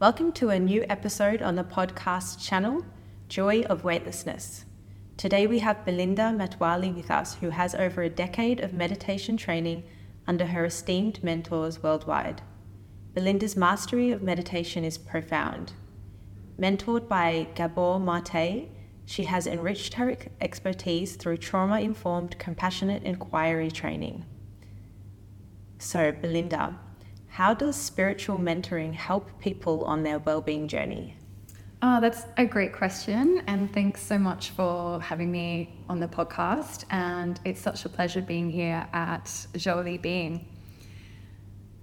Welcome to a new episode on the podcast channel, Joy of Weightlessness. Today we have Belinda Matwali with us, who has over a decade of meditation training under her esteemed mentors worldwide. Belinda's mastery of meditation is profound. Mentored by Gabor Mate, she has enriched her expertise through trauma informed compassionate inquiry training. So, Belinda, how does spiritual mentoring help people on their well-being journey? Oh, that's a great question. And thanks so much for having me on the podcast. And it's such a pleasure being here at Joali Being.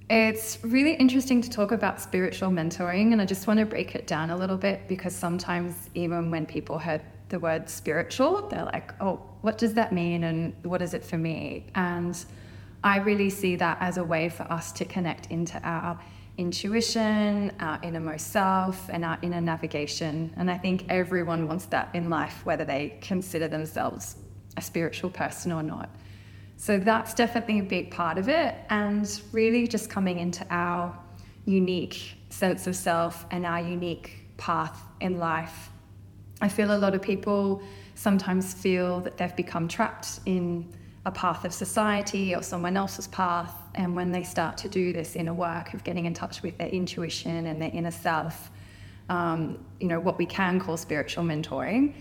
It's really interesting to talk about spiritual mentoring. And I just want to break it down a little bit because sometimes, even when people heard the word spiritual, they're like, oh, what does that mean? And what is it for me? And I really see that as a way for us to connect into our intuition, our innermost self, and our inner navigation. And I think everyone wants that in life, whether they consider themselves a spiritual person or not. So that's definitely a big part of it. And really just coming into our unique sense of self and our unique path in life I feel a lot of people sometimes feel that they've become trapped in a path of society or someone else's path. And when they start to do this inner work of getting in touch with their intuition and their inner self, um, you know, what we can call spiritual mentoring,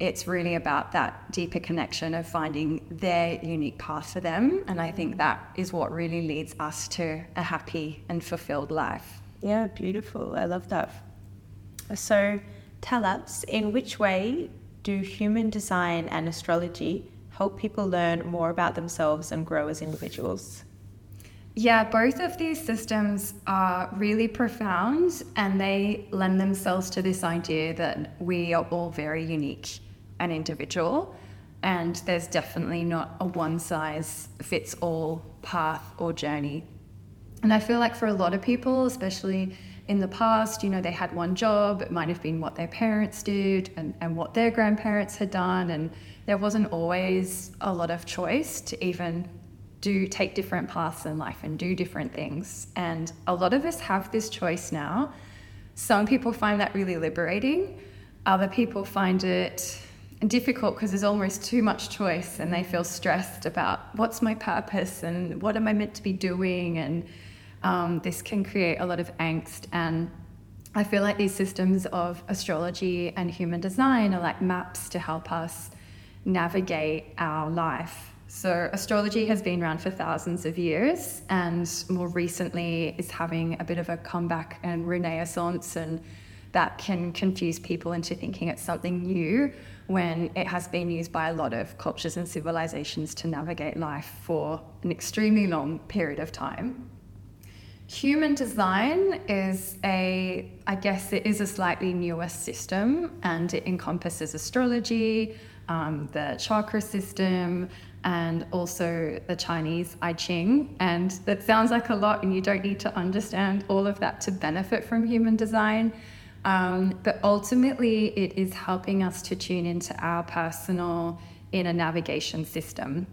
it's really about that deeper connection of finding their unique path for them. And I think that is what really leads us to a happy and fulfilled life. Yeah, beautiful. I love that. So, Tell us, in which way do human design and astrology help people learn more about themselves and grow as individuals? Yeah, both of these systems are really profound and they lend themselves to this idea that we are all very unique and individual. And there's definitely not a one size fits all path or journey. And I feel like for a lot of people, especially in the past, you know, they had one job, it might have been what their parents did and, and what their grandparents had done, and there wasn't always a lot of choice to even do take different paths in life and do different things. And a lot of us have this choice now. Some people find that really liberating, other people find it difficult because there's almost too much choice and they feel stressed about what's my purpose and what am I meant to be doing and um, this can create a lot of angst. And I feel like these systems of astrology and human design are like maps to help us navigate our life. So, astrology has been around for thousands of years and more recently is having a bit of a comeback and renaissance, and that can confuse people into thinking it's something new when it has been used by a lot of cultures and civilizations to navigate life for an extremely long period of time. Human design is a, I guess it is a slightly newer system and it encompasses astrology, um, the chakra system, and also the Chinese I Ching. And that sounds like a lot, and you don't need to understand all of that to benefit from human design. Um, but ultimately, it is helping us to tune into our personal inner navigation system.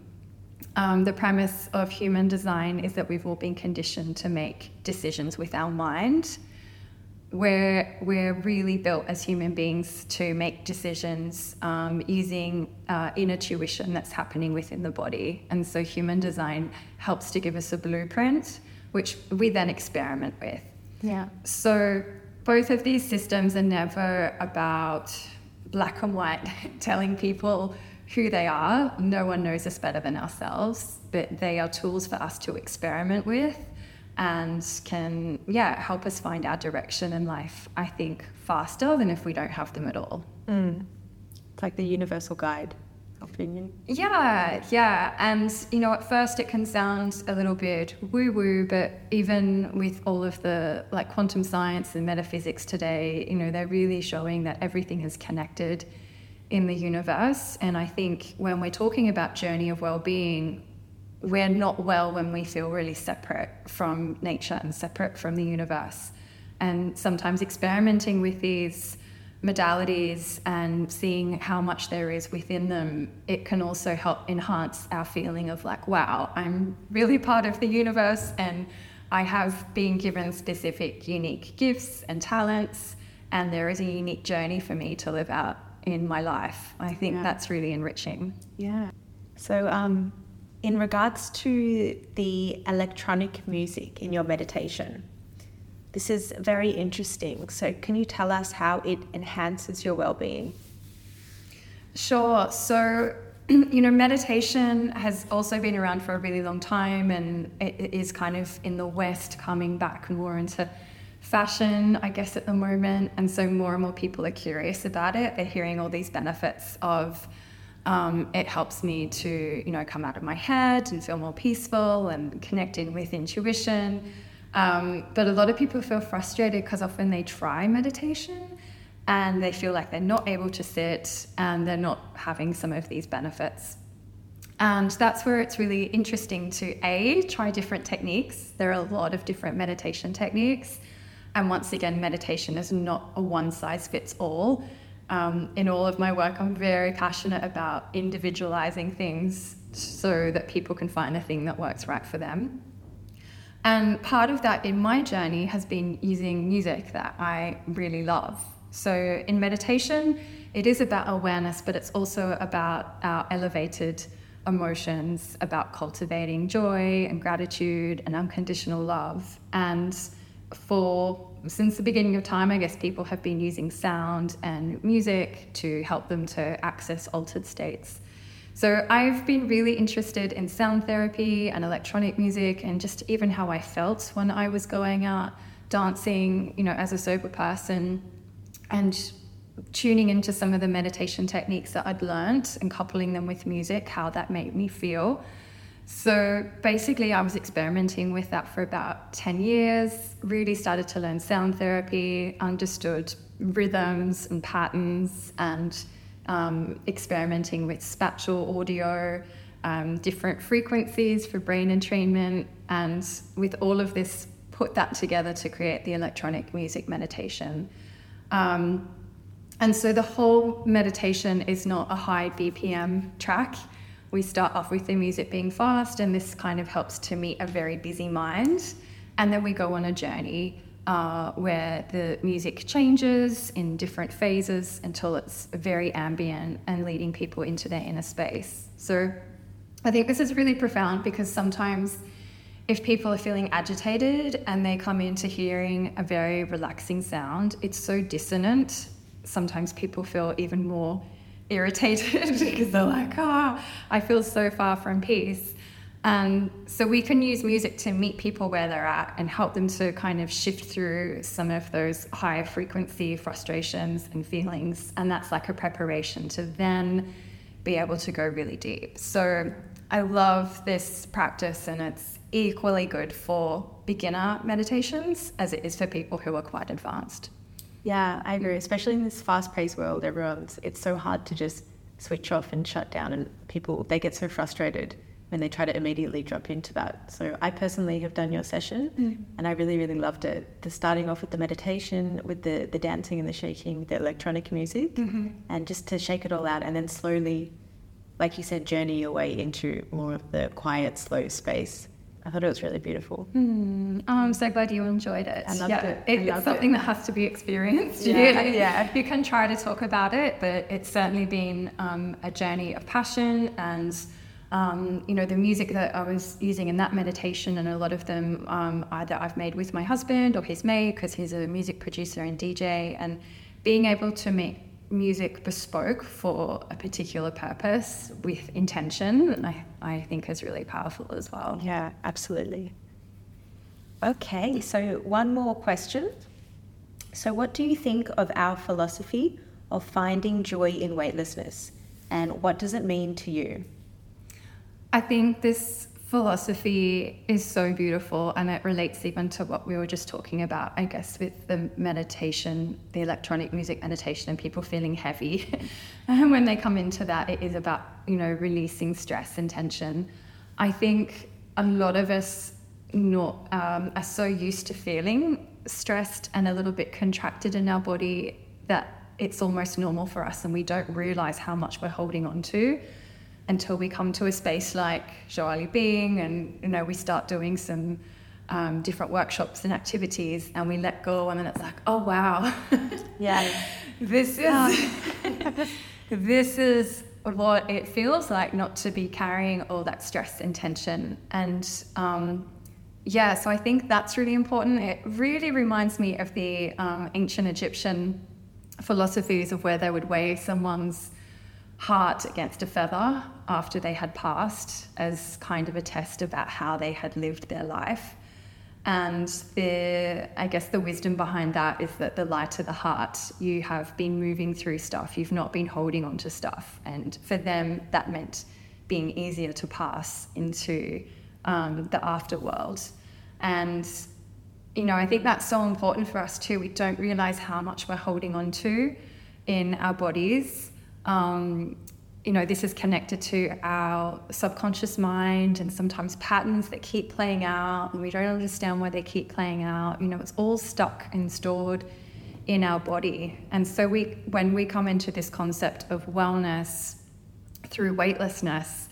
Um, the premise of human design is that we've all been conditioned to make decisions with our mind. We're, we're really built as human beings to make decisions um, using uh, inner tuition that's happening within the body. And so, human design helps to give us a blueprint, which we then experiment with. Yeah. So, both of these systems are never about black and white telling people who they are. No one knows us better than ourselves, but they are tools for us to experiment with and can, yeah, help us find our direction in life, I think, faster than if we don't have them at all. Mm. It's like the universal guide. Opinion. Yeah, yeah. And, you know, at first it can sound a little bit woo woo, but even with all of the like quantum science and metaphysics today, you know, they're really showing that everything is connected in the universe. And I think when we're talking about journey of well-being, we're not well when we feel really separate from nature and separate from the universe. And sometimes experimenting with these modalities and seeing how much there is within them, it can also help enhance our feeling of like, wow, I'm really part of the universe and I have been given specific, unique gifts and talents, and there is a unique journey for me to live out in my life. I think yeah. that's really enriching. Yeah. So, um, in regards to the electronic music in your meditation, this is very interesting. So, can you tell us how it enhances your well being? Sure. So, you know, meditation has also been around for a really long time and it is kind of in the West coming back more into fashion, I guess, at the moment. And so more and more people are curious about it. They're hearing all these benefits of um, it helps me to, you know, come out of my head and feel more peaceful and connect in with intuition. Um, but a lot of people feel frustrated because often they try meditation and they feel like they're not able to sit and they're not having some of these benefits. And that's where it's really interesting to A, try different techniques. There are a lot of different meditation techniques. And once again, meditation is not a one size fits all. Um, in all of my work, I'm very passionate about individualizing things so that people can find a thing that works right for them. And part of that in my journey has been using music that I really love. So in meditation, it is about awareness, but it's also about our elevated emotions, about cultivating joy and gratitude and unconditional love. And for since the beginning of time, I guess people have been using sound and music to help them to access altered states. So I've been really interested in sound therapy and electronic music and just even how I felt when I was going out dancing, you know, as a sober person and tuning into some of the meditation techniques that I'd learned and coupling them with music, how that made me feel. So basically, I was experimenting with that for about 10 years, really started to learn sound therapy, understood rhythms and patterns, and um, experimenting with spatial audio, um, different frequencies for brain entrainment, and with all of this, put that together to create the electronic music meditation. Um, and so the whole meditation is not a high BPM track. We start off with the music being fast, and this kind of helps to meet a very busy mind. And then we go on a journey uh, where the music changes in different phases until it's very ambient and leading people into their inner space. So I think this is really profound because sometimes if people are feeling agitated and they come into hearing a very relaxing sound, it's so dissonant. Sometimes people feel even more irritated because they're like, oh, I feel so far from peace. And so we can use music to meet people where they're at and help them to kind of shift through some of those higher frequency frustrations and feelings. And that's like a preparation to then be able to go really deep. So I love this practice and it's equally good for beginner meditations as it is for people who are quite advanced. Yeah, I agree. Especially in this fast-paced world, everyone's it's so hard to just switch off and shut down, and people they get so frustrated when they try to immediately drop into that. So I personally have done your session, mm. and I really, really loved it. The starting off with the meditation, with the the dancing and the shaking, the electronic music, mm-hmm. and just to shake it all out, and then slowly, like you said, journey your way into more of the quiet, slow space I thought it was really beautiful. Mm. I'm so glad you enjoyed it. I loved yeah, it. it it's something it. that has to be experienced. Yeah. Really. yeah. You can try to talk about it, but it's certainly been um, a journey of passion and. Um, you know, the music that I was using in that meditation, and a lot of them um, either I've made with my husband or he's made because he's a music producer and DJ, and being able to make music bespoke for a particular purpose with intention, I, I think is really powerful as well. Yeah, absolutely. Okay, so one more question. So, what do you think of our philosophy of finding joy in weightlessness, and what does it mean to you? I think this philosophy is so beautiful and it relates even to what we were just talking about, I guess, with the meditation, the electronic music meditation, and people feeling heavy. and when they come into that, it is about, you know, releasing stress and tension. I think a lot of us not, um, are so used to feeling stressed and a little bit contracted in our body that it's almost normal for us and we don't realize how much we're holding on to until we come to a space like Joali Being and you know we start doing some um, different workshops and activities, and we let go, and then it's like, oh wow, yeah, this is this is what it feels like not to be carrying all that stress and tension, and um, yeah, so I think that's really important. It really reminds me of the um, ancient Egyptian philosophies of where they would weigh someone's heart against a feather after they had passed as kind of a test about how they had lived their life. And the, I guess the wisdom behind that is that the lighter the heart, you have been moving through stuff, you've not been holding on to stuff. And for them, that meant being easier to pass into um, the afterworld. And, you know, I think that's so important for us too. We don't realize how much we're holding on to in our bodies. Um, you know, this is connected to our subconscious mind and sometimes patterns that keep playing out, and we don't understand why they keep playing out. You know, it's all stuck and stored in our body. And so we when we come into this concept of wellness through weightlessness,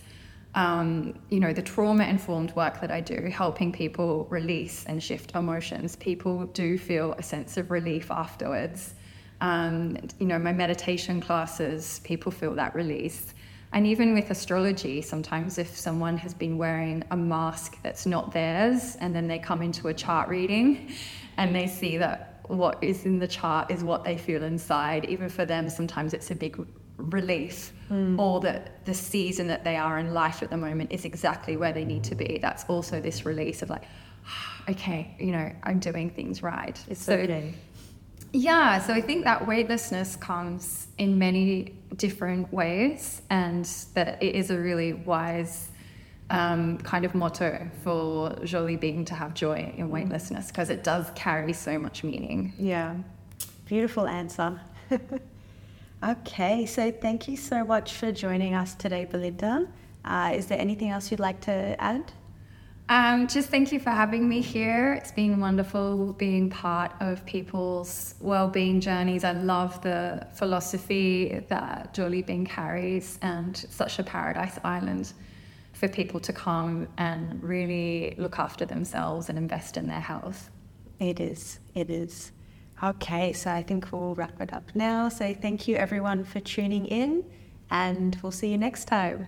um, you know, the trauma informed work that I do, helping people release and shift emotions, people do feel a sense of relief afterwards. Um, you know, my meditation classes, people feel that release. And even with astrology, sometimes if someone has been wearing a mask that's not theirs, and then they come into a chart reading and they see that what is in the chart is what they feel inside, even for them, sometimes it's a big relief, mm. or that the season that they are in life at the moment is exactly where they need to be. That's also this release of like, okay, you know, I'm doing things right. It's so, okay. Yeah, so I think that weightlessness comes in many different ways, and that it is a really wise um, kind of motto for Joali being to have joy in weightlessness because it does carry so much meaning. Yeah, beautiful answer. okay, so thank you so much for joining us today, Belinda. Uh, is there anything else you'd like to add? Um, just thank you for having me here. It's been wonderful being part of people's well-being journeys. I love the philosophy that Joali Being carries, and such a paradise island for people to come and really look after themselves and invest in their health. It is. It is. Okay, so I think we'll wrap it up now. So thank you everyone for tuning in, and we'll see you next time.